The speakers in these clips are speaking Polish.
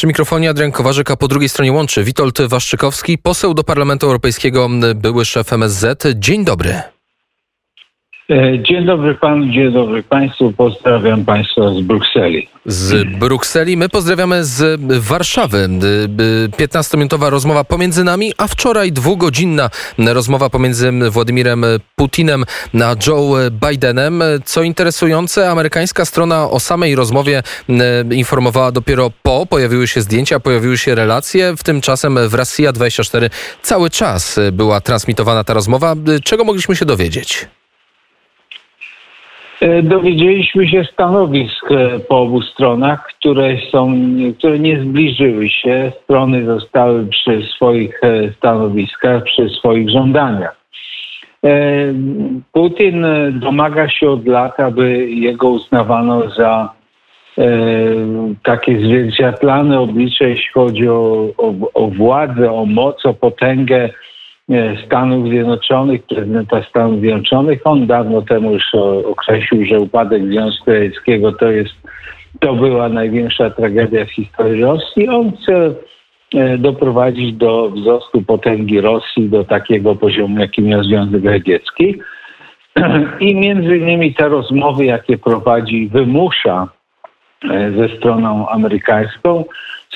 Przy mikrofonie Adrian Kowarzyk, a po drugiej stronie łączy Witold Waszczykowski, poseł do Parlamentu Europejskiego, były szef MSZ. Dzień dobry. E, dzień dobry panu, dzień dobry państwu. Pozdrawiam państwa z Brukseli. Z Brukseli. My pozdrawiamy z Warszawy. 15-minutowa rozmowa pomiędzy nami, a wczoraj dwugodzinna rozmowa pomiędzy Władimirem Putinem a Joe Bidenem. Co interesujące, amerykańska strona o samej rozmowie informowała dopiero po. Pojawiły się zdjęcia, pojawiły się relacje. W tymczasem w Rosja 24 cały czas była transmitowana ta rozmowa. Czego mogliśmy się dowiedzieć? E, dowiedzieliśmy się stanowisk e, po obu stronach, które są, które nie zbliżyły się. Strony zostały przy swoich e, stanowiskach, przy swoich żądaniach. Putin domaga się od lat, aby jego uznawano za takie zwierciadlane oblicze, jeśli chodzi o, o, o władzę, o moc, o potęgę Stanów Zjednoczonych, prezydenta Stanów Zjednoczonych. On dawno temu już określił, że upadek Związku Radzieckiego to jest, to była największa tragedia w historii Rosji. On chce e, doprowadzić do wzrostu potęgi Rosji do takiego poziomu, jaki miał Związek Radziecki. I między innymi te rozmowy, jakie prowadzi, wymusza e, ze stroną amerykańską,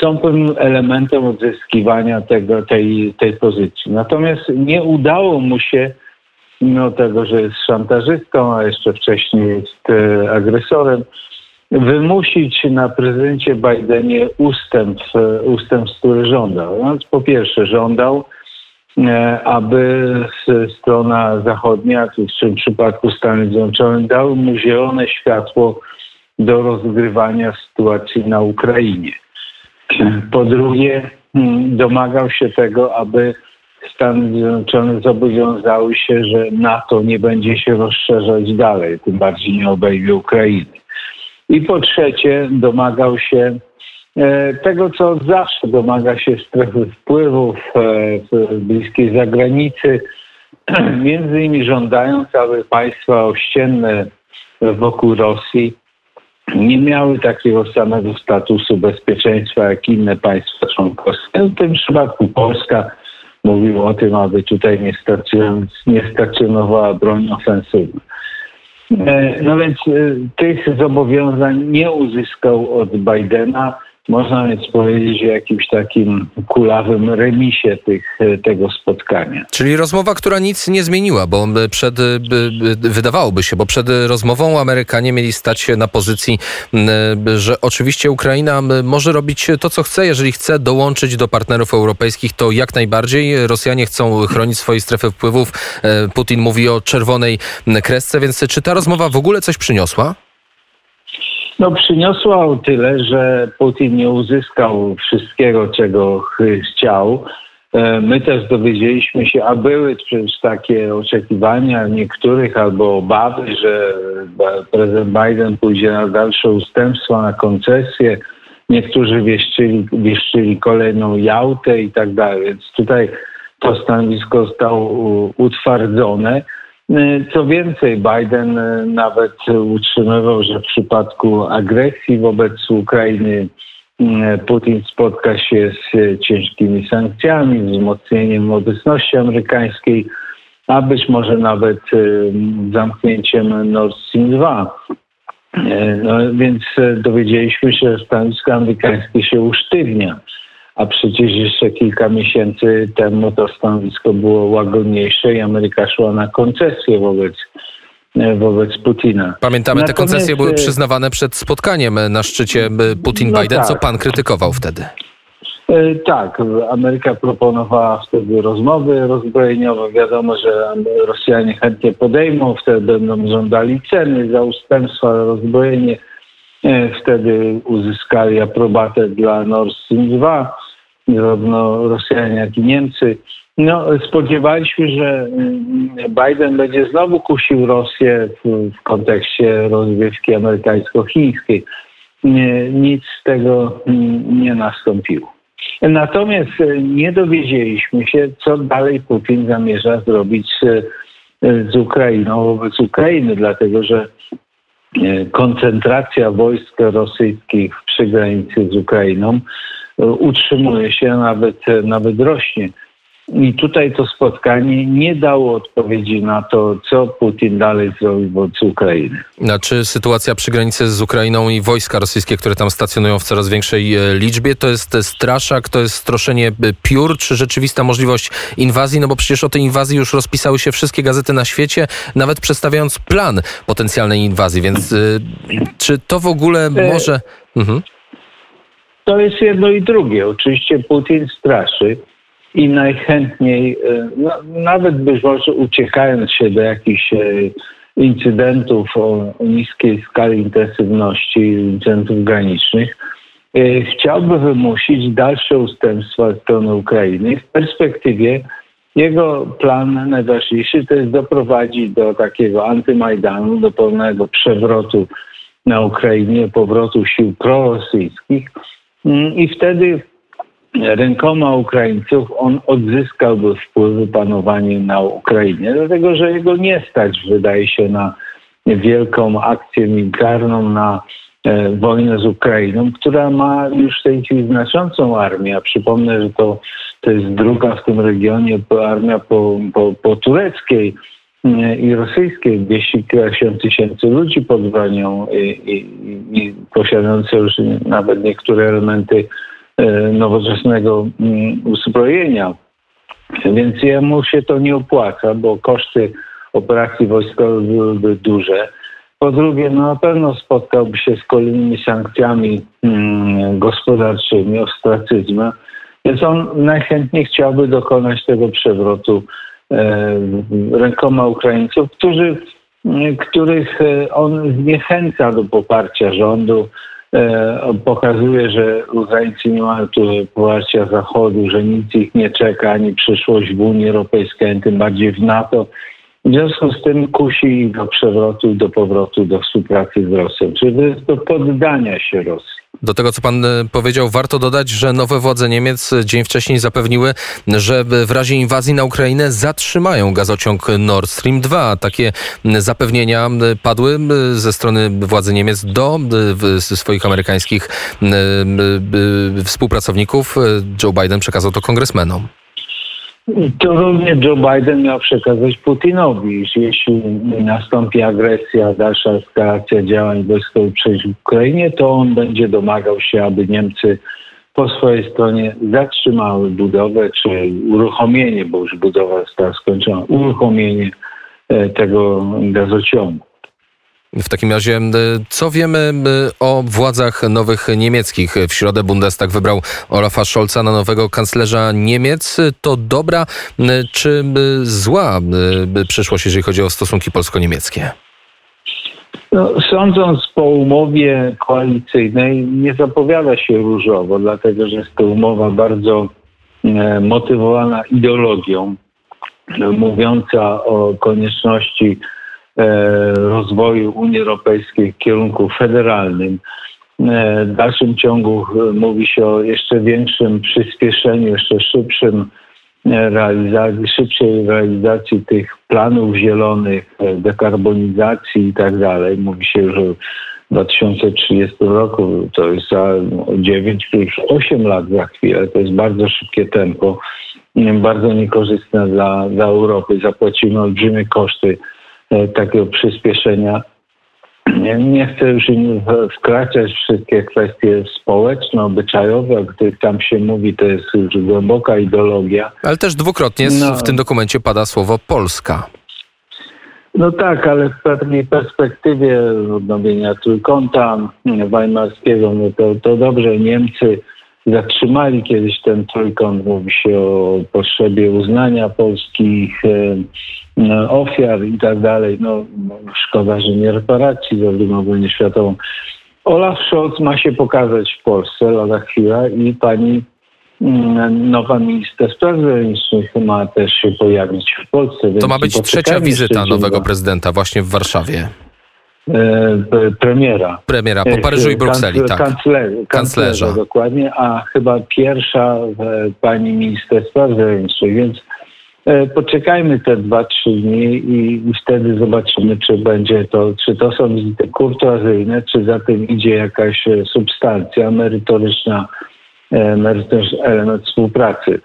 są pewnym elementem odzyskiwania tego, tej, tej pozycji. Natomiast nie udało mu się, mimo tego, że jest szantażystą, a jeszcze wcześniej jest e, agresorem, wymusić na prezydencie Bidenie ustęp, e, ustęp który żądał. Więc po pierwsze żądał, e, aby strona zachodnia, w tym przypadku Stany Zjednoczone, dały mu zielone światło do rozgrywania sytuacji na Ukrainie. Po drugie, hmm, domagał się tego, aby Stany Zjednoczone zobowiązały się, że NATO nie będzie się rozszerzać dalej, tym bardziej nie obejmie Ukrainy. I po trzecie, domagał się e, tego, co od zawsze domaga się strefy wpływów e, w bliskiej zagranicy, między innymi żądając, aby państwa ościenne wokół Rosji nie miały takiego samego statusu bezpieczeństwa jak inne państwa członkowskie. W tym przypadku Polska mówiła o tym, aby tutaj nie, nie stacjonowała broń ofensywna. E, no więc e, tych zobowiązań nie uzyskał od Bidena można więc powiedzieć o jakimś takim kulawym remisie tych, e, tego spotkania. Czyli rozmowa, która nic nie zmieniła, bo przed, wydawałoby się, bo przed rozmową Amerykanie mieli stać się na pozycji, że oczywiście Ukraina może robić to, co chce, jeżeli chce dołączyć do partnerów europejskich, to jak najbardziej. Rosjanie chcą chronić swoje strefy wpływów. E, Putin mówi o czerwonej kresce, więc czy ta rozmowa w ogóle coś przyniosła? No przyniosła o tyle, że Putin nie uzyskał wszystkiego, czego chciał. E, my też dowiedzieliśmy się, a były przecież takie oczekiwania niektórych albo obawy, że prezydent Biden pójdzie na dalsze ustępstwa, na koncesje. Niektórzy wieszczyli, wieszczyli kolejną Jałtę i tak dalej. Więc tutaj to stanowisko zostało utwardzone. Y, co więcej, Biden y, nawet utrzymywał, że w przypadku agresji wobec Ukrainy y, Putin spotka się z ciężkimi sankcjami, wzmocnieniem obecności amerykańskiej, a być może nawet zamknięciem Nord Stream 2. No, więc dowiedzieliśmy się, że stanowisko amerykańskie się usztywnia a przecież jeszcze kilka miesięcy temu to stanowisko było łagodniejsze i Ameryka szła na koncesję wobec wobec Putina. Pamiętamy, Natomiast, te koncesje były przyznawane przed spotkaniem na szczycie Putin-Biden, no tak. co pan krytykował wtedy? E, tak, Ameryka proponowała wtedy rozmowy rozbrojeniowe. Wiadomo, że Rosjanie chętnie podejmą, wtedy będą żądali ceny za ustępstwa, rozbrojenie. E, wtedy uzyskali aprobatę dla Nord Stream 2 zarówno Rosjanie, jak i Niemcy. No, spodziewaliśmy, że mm, Biden będzie znowu kusił Rosję w, w kontekście rozgrywki amerykańsko-chińskiej. Nic z tego mm, nie nastąpiło. Natomiast e, nie dowiedzieliśmy się, co dalej Putin zamierza zrobić z, z Ukrainą wobec Ukrainy, dlatego że e, koncentracja wojsk rosyjskich przy granicy z Ukrainą utrzymuje się, nawet, nawet rośnie. I tutaj to spotkanie nie dało odpowiedzi na to, co Putin dalej zrobi wobec Ukrainy. A czy sytuacja przy granicy z Ukrainą i wojska rosyjskie, które tam stacjonują w coraz większej e, liczbie, to jest straszak, to jest stroszenie e, piór, czy rzeczywista możliwość inwazji? No bo przecież o tej inwazji już rozpisały się wszystkie gazety na świecie, nawet przedstawiając plan potencjalnej inwazji, więc czy to w ogóle może... Mhm. To jest jedno i drugie. Oczywiście Putin straszy i najchętniej, e, no, nawet być może uciekając się do jakichś e, incydentów o, niskiej skali intensywności, incydentów granicznych, e, chciałby wymusić dalsze ustępstwa strony Ukrainy. W perspektywie jego plan najważniejszy to jest doprowadzić do takiego antymajdanu, do pełnego przewrotu na Ukrainie, powrotu sił prorosyjskich i wtedy rękoma Ukraińców on odzyskałby wpływy panowanie na Ukrainie, dlatego że jego nie stać, wydaje się, na wielką akcję militarną, na e, wojnę z Ukrainą, która ma już w tej chwili znaczącą armię. A przypomnę, że to, to jest druga w tym regionie armia po, po, po tureckiej e, i rosyjskiej, 200 tysięcy ludzi pod bronią i, i, i posiadające już nawet niektóre elementy E, nowoczesnego mm, uzbrojenia. Więc jemu się to nie opłaca, bo koszty operacji wojskowych byłyby duże. Po drugie, no na pewno spotkałby się z kolejnymi sankcjami mm, gospodarczymi, ostracyzmem, więc on najchętniej chciałby dokonać tego przewrotu rękoma Ukraińców, którzy, których e, on zniechęca do poparcia rządu, E, pokazuje, że Ukraińcy nie mają tu poparcia Zachodu, że nic ich nie czeka, ani przyszłość w Unii Europejskiej, ani tym bardziej w NATO. W związku z tym kusi do przewrotu do powrotu do współpracy z Rosją, czyli do poddania się Rosji. Do tego, co pan e, powiedział, warto dodać, że nowe władze Niemiec dzień wcześniej zapewniły, że w razie inwazji na Ukrainę zatrzymają gazociąg Nord Stream 2. Takie zapewnienia padły ze strony władzy Niemiec do swoich amerykańskich współpracowników. Joe Biden przekazał to kongresmenom. To również Joe Biden miał przekazać Putinowi, że jeśli nastąpi agresja, dalsza eskalacja działań wojskowych przeciw Ukrainie, to on będzie domagał się, aby Niemcy po swojej stronie zatrzymały budowę, czy uruchomienie, bo już budowa została skończona, uruchomienie e, tego gazociągu. W takim razie, co wiemy o władzach nowych niemieckich? W środę Bundestag wybrał Olafa Scholza na nowego kanclerza Niemiec. To dobra czy zła przyszłość, jeżeli chodzi o stosunki polsko-niemieckie? No, sądząc po umowie koalicyjnej, nie zapowiada się różowo, dlatego że jest to umowa bardzo e, motywowana ideologią, mówiąca o konieczności E, rozwoju Unii Europejskiej w kierunku federalnym. E, w dalszym ciągu e, mówi się o jeszcze większym przyspieszeniu, jeszcze szybszym realizacji, szybszej realizacji tych planów zielonych, dekarbonizacji i tak dalej. Mówi się już o 2030 roku, to jest za 9 plus 8 lat za chwilę. To jest bardzo szybkie tempo, bardzo niekorzystne dla, dla Europy. Zapłacimy olbrzymie koszty E, takiego przyspieszenia. Nie chcę już wkraczać w wszystkie kwestie społeczne, obyczajowe, o których tam się mówi, to jest już głęboka ideologia. Ale też dwukrotnie no. w tym dokumencie pada słowo Polska. No tak, ale w pewnej perspektywie odnowienia trójkąta weimarskiego, no to, to dobrze, Niemcy zatrzymali kiedyś ten trójkąt. Mówi się o potrzebie uznania polskich e, ofiar i tak dalej. No, szkoda, że nie reparacji za II wojnę światową. Olaf Scholz ma się pokazać w Polsce lada chwila i pani mm, nowa minister spraw zagranicznych ma też się pojawić w Polsce. To ma być trzecia wizyta nowego prezydenta właśnie w Warszawie. E, premiera. Premiera po Paryżu i Brukseli, tak. Kanclerza, kanclerza. Dokładnie, a chyba pierwsza e, pani minister spraw zagranicznych, więc e, poczekajmy te dwa, trzy dni i, wtedy zobaczymy, czy będzie to, czy to są wizyty kurtuazyjne, czy za tym idzie jakaś substancja merytoryczna merytoryczny element współpracy.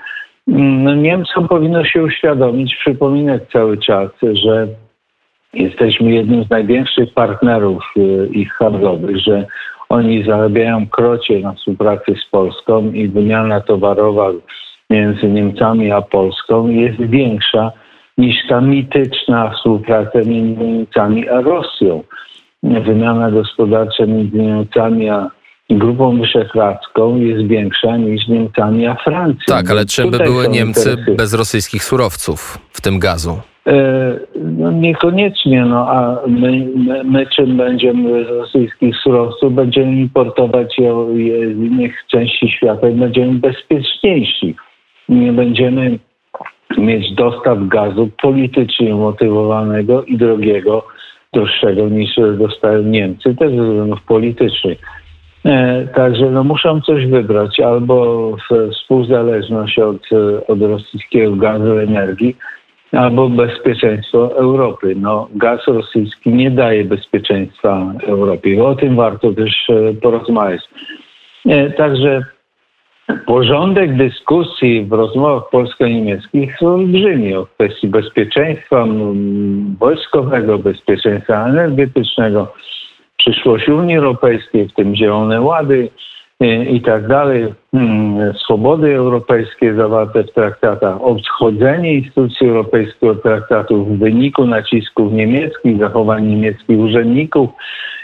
Mm, no, Niemcom powinno się uświadomić, przypominać cały czas, że jesteśmy jednym z największych partnerów y, ich handlowych, że oni zarabiają krocie na współpracy z Polską i wymiana towarowa między Niemcami a Polską jest większa niż ta mityczna współpraca między Niemcami a Rosją. Wymiana gospodarcza między Niemcami a Grupą Wyszehradzką jest większa niż Niemcami a Francją. Tak, ale czym by były Niemcy interesy. bez rosyjskich surowców, w tym gazu? E, no niekoniecznie, no a my, my, my, czym będziemy z rosyjskich surowców, będziemy importować je z innych części świata i będziemy bezpieczniejsi. Nie będziemy mieć dostaw gazu politycznie motywowanego i drogiego, droższego niż dostają Niemcy, też ze względów politycznych. E, także no, muszą coś wybrać, albo współzależność od, od rosyjskiego gazu, energii, albo bezpieczeństwo Europy. No, gaz rosyjski nie daje bezpieczeństwa Europie. O tym warto też e, porozmawiać. E, także porządek dyskusji w rozmowach polsko-niemieckich jest olbrzymi o kwestii bezpieczeństwa wojskowego, bezpieczeństwa energetycznego, przyszłość Unii Europejskiej, w tym zielone łady, i tak dalej, hmm, swobody europejskie zawarte w traktatach, odchodzenie instytucji europejskich od traktatów w wyniku nacisków niemieckich, zachowań niemieckich urzędników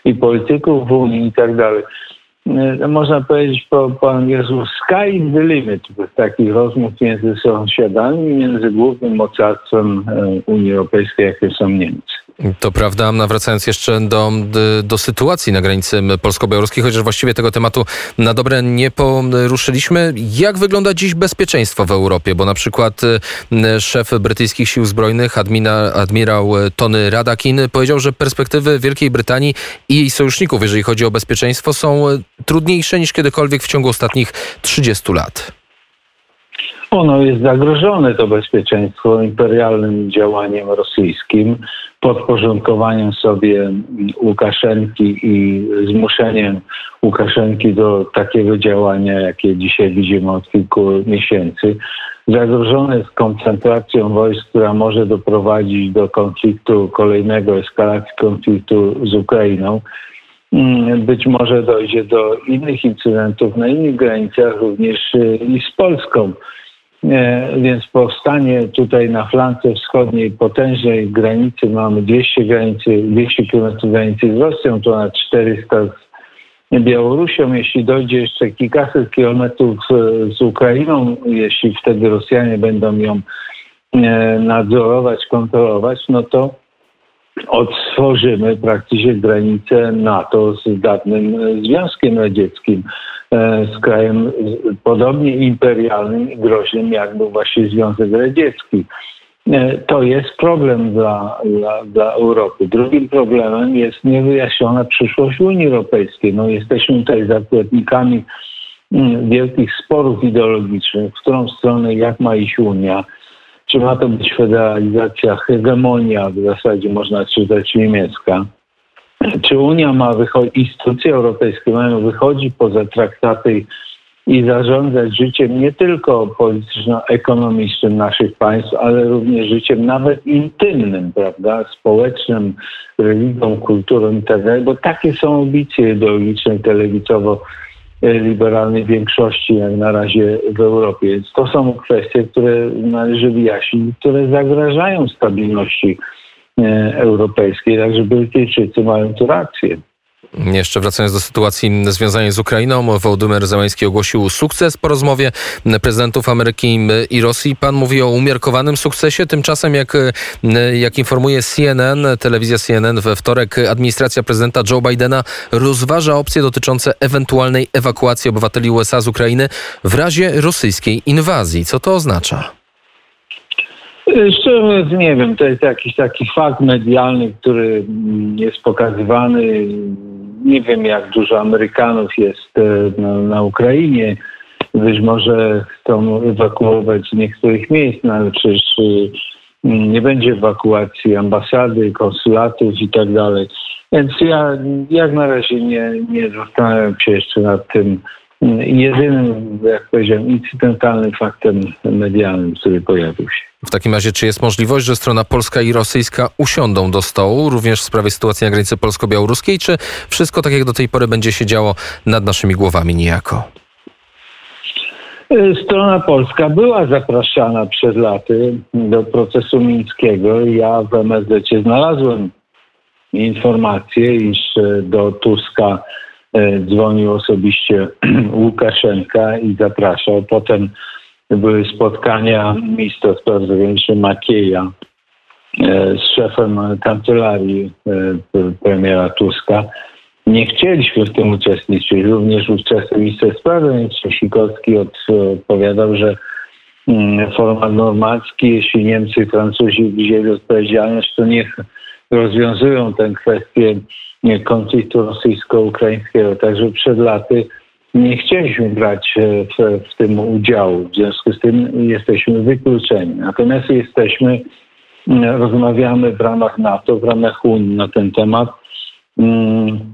i polityków w Unii i tak dalej. E, można powiedzieć po, po angielsku sky is the limit takich rozmów między sąsiadami, między głównym mocarstwem e, Unii Europejskiej, jakie są Niemcy. To prawda, nawracając jeszcze do, do sytuacji na granicy polsko-białoruskiej, chociaż właściwie tego tematu na dobre nie poruszyliśmy. Jak wygląda dziś bezpieczeństwo w Europie? Bo na przykład e, szef brytyjskich sił zbrojnych, admira, admirał Tony Radakin, powiedział, że perspektywy Wielkiej Brytanii i jej sojuszników, jeżeli chodzi o bezpieczeństwo, są trudniejsze niż kiedykolwiek w ciągu ostatnich 30 lat. Ono jest zagrożone, to bezpieczeństwo, imperialnym działaniem rosyjskim, podporządkowaniem sobie Łukaszenki i zmuszeniem Łukaszenki do takiego działania, jakie dzisiaj widzimy od kilku miesięcy. Zagrożone jest koncentracją wojsk, która może doprowadzić do konfliktu, kolejnego eskalacji konfliktu z Ukrainą. Mm, być może dojdzie do innych incydentów na innych granicach, również y, i z Polską. E, więc powstanie tutaj na flance wschodniej potężnej granicy, mamy 200 granicy, 200 km granicy z Rosją, to na 400 z Białorusią. Jeśli dojdzie jeszcze kilkaset kilometrów e, z Ukrainą, jeśli wtedy Rosjanie będą ją e, nadzorować, kontrolować, no to odtworzymy praktycznie granicę NATO z dawnym Związkiem Radzieckim. E, z krajem podobnie imperialnym i groźnym, jak był właśnie Związek Radziecki. E, to jest problem dla, dla, dla Europy. Drugim problemem jest niewyjaśniona przyszłość Unii Europejskiej. No, jesteśmy tutaj zakładnikami mm, wielkich sporów ideologicznych, w którą stronę, jak ma iść Unia. Czy ma to być federalizacja, hegemonia, w zasadzie można czytać niemiecka czy Unia ma wychodzić, instytucje europejskie mają wychodzić poza traktaty i zarządzać życiem nie tylko polityczno-ekonomicznym naszych państw, ale również życiem nawet intymnym, prawda, społecznym, religią, kulturą itd., tak bo takie są ambicje ideologiczne telewizowo liberalnej większości jak na razie w Europie. Więc to są kwestie, które należy wyjaśnić, które zagrażają stabilności E, europejskiej, także Brytyjczycy mają tu rację. Jeszcze wracając do sytuacji związanej z Ukrainą, Wołodymyr Załański ogłosił sukces po rozmowie prezydentów Ameryki i Rosji. Pan mówi o umiarkowanym sukcesie. Tymczasem, jak, jak informuje CNN, telewizja CNN we wtorek, administracja prezydenta Joe Bidena rozważa opcje dotyczące ewentualnej ewakuacji obywateli USA z Ukrainy w razie rosyjskiej inwazji. Co to oznacza? Szczerze mówiąc, nie wiem, to jest jakiś taki fakt medialny, który jest pokazywany. Nie wiem, jak dużo Amerykanów jest e, na, na Ukrainie. Być może chcą ewakuować z niektórych miejsc, no ale przecież e, nie będzie ewakuacji ambasady, konsulatów i tak dalej. Więc ja jak na razie nie, nie zastanawiam się jeszcze nad tym, jedynym, jak powiedziałem, incydentalnym faktem medialnym, który pojawił się. W takim razie, czy jest możliwość, że strona polska i rosyjska usiądą do stołu, również w sprawie sytuacji na granicy polsko-białoruskiej, czy wszystko tak jak do tej pory będzie się działo nad naszymi głowami niejako? Strona polska była zapraszana przez laty do procesu mińskiego. Ja w MSZ znalazłem informację, iż do Tuska e, dzwonił osobiście Łukaszenka i zapraszał. Potem były spotkania ministra spraw zagranicznych Makieja e, z szefem kancelarii e, premiera Tuska. Nie chcieliśmy w tym uczestniczyć. Również ówczesny minister spraw zagranicznych Sikorski odpowiadał, że mm, format normandzki, jeśli Niemcy i Francuzi wzięli odpowiedzialność, to niech rozwiązują tę kwestię konfliktu rosyjsko-ukraińskiego. Także przed laty nie chcieliśmy brać e, w, w, tym udziału. W związku z tym jesteśmy wykluczeni. Natomiast jesteśmy, mm, rozmawiamy w ramach NATO, w ramach Unii na ten temat. Mm,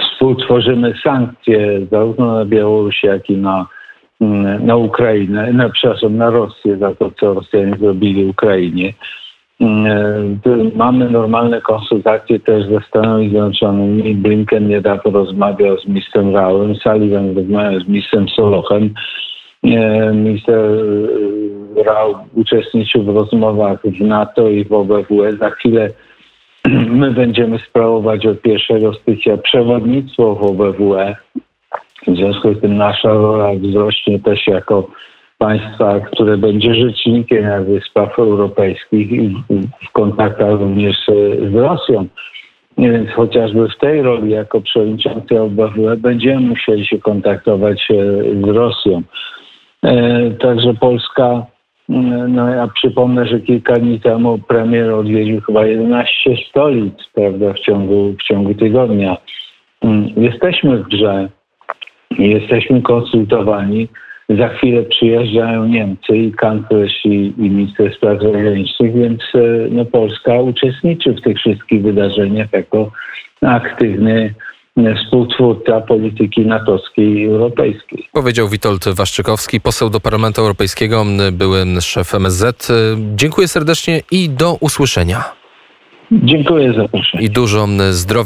współtworzymy sankcje zarówno na Białoruś, jak i na, mm, na Ukrainę, na, przepraszam, na Rosję za to, co Rosjanie zrobili Ukrainie. Mm, mamy normalne konsultacje też ze Stanami Zjednoczonymi. Blinken niedawno rozmawiał z ministrem Rałem, Sullivan rozmawiał z ministrem Solochem. E, minister e, Rał uczestniczył w rozmowach w NATO i w OBWE. Za chwilę my będziemy sprawować od 1 stycznia przewodnictwo w OBWE. W związku z tym nasza rola wzrośnie też jako państwa, które będzie rzecznikiem jakby europejskich i w kontaktach również z Rosją. Więc chociażby w tej roli jako przewodniczący OBWE będziemy musieli się kontaktować e, z Rosją. E, także Polska, no ja przypomnę, że kilka dni temu premier odwiedził chyba 11 stolic, prawda, w ciągu, w ciągu tygodnia. Mm, jesteśmy w grze, jesteśmy konsultowani. Za chwilę przyjeżdżają Niemcy i kanclerz i, i minister spraw zagranicznych, więc e, no, Polska uczestniczy w tych wszystkich wydarzeniach jako aktywny e, współtwórca polityki natowskiej i europejskiej. Powiedział Witold Waszczykowski, poseł do Parlamentu Europejskiego, były szef MSZ. E, dziękuję serdecznie i do usłyszenia. Dziękuję za zaproszenie. I dużo zdrowia.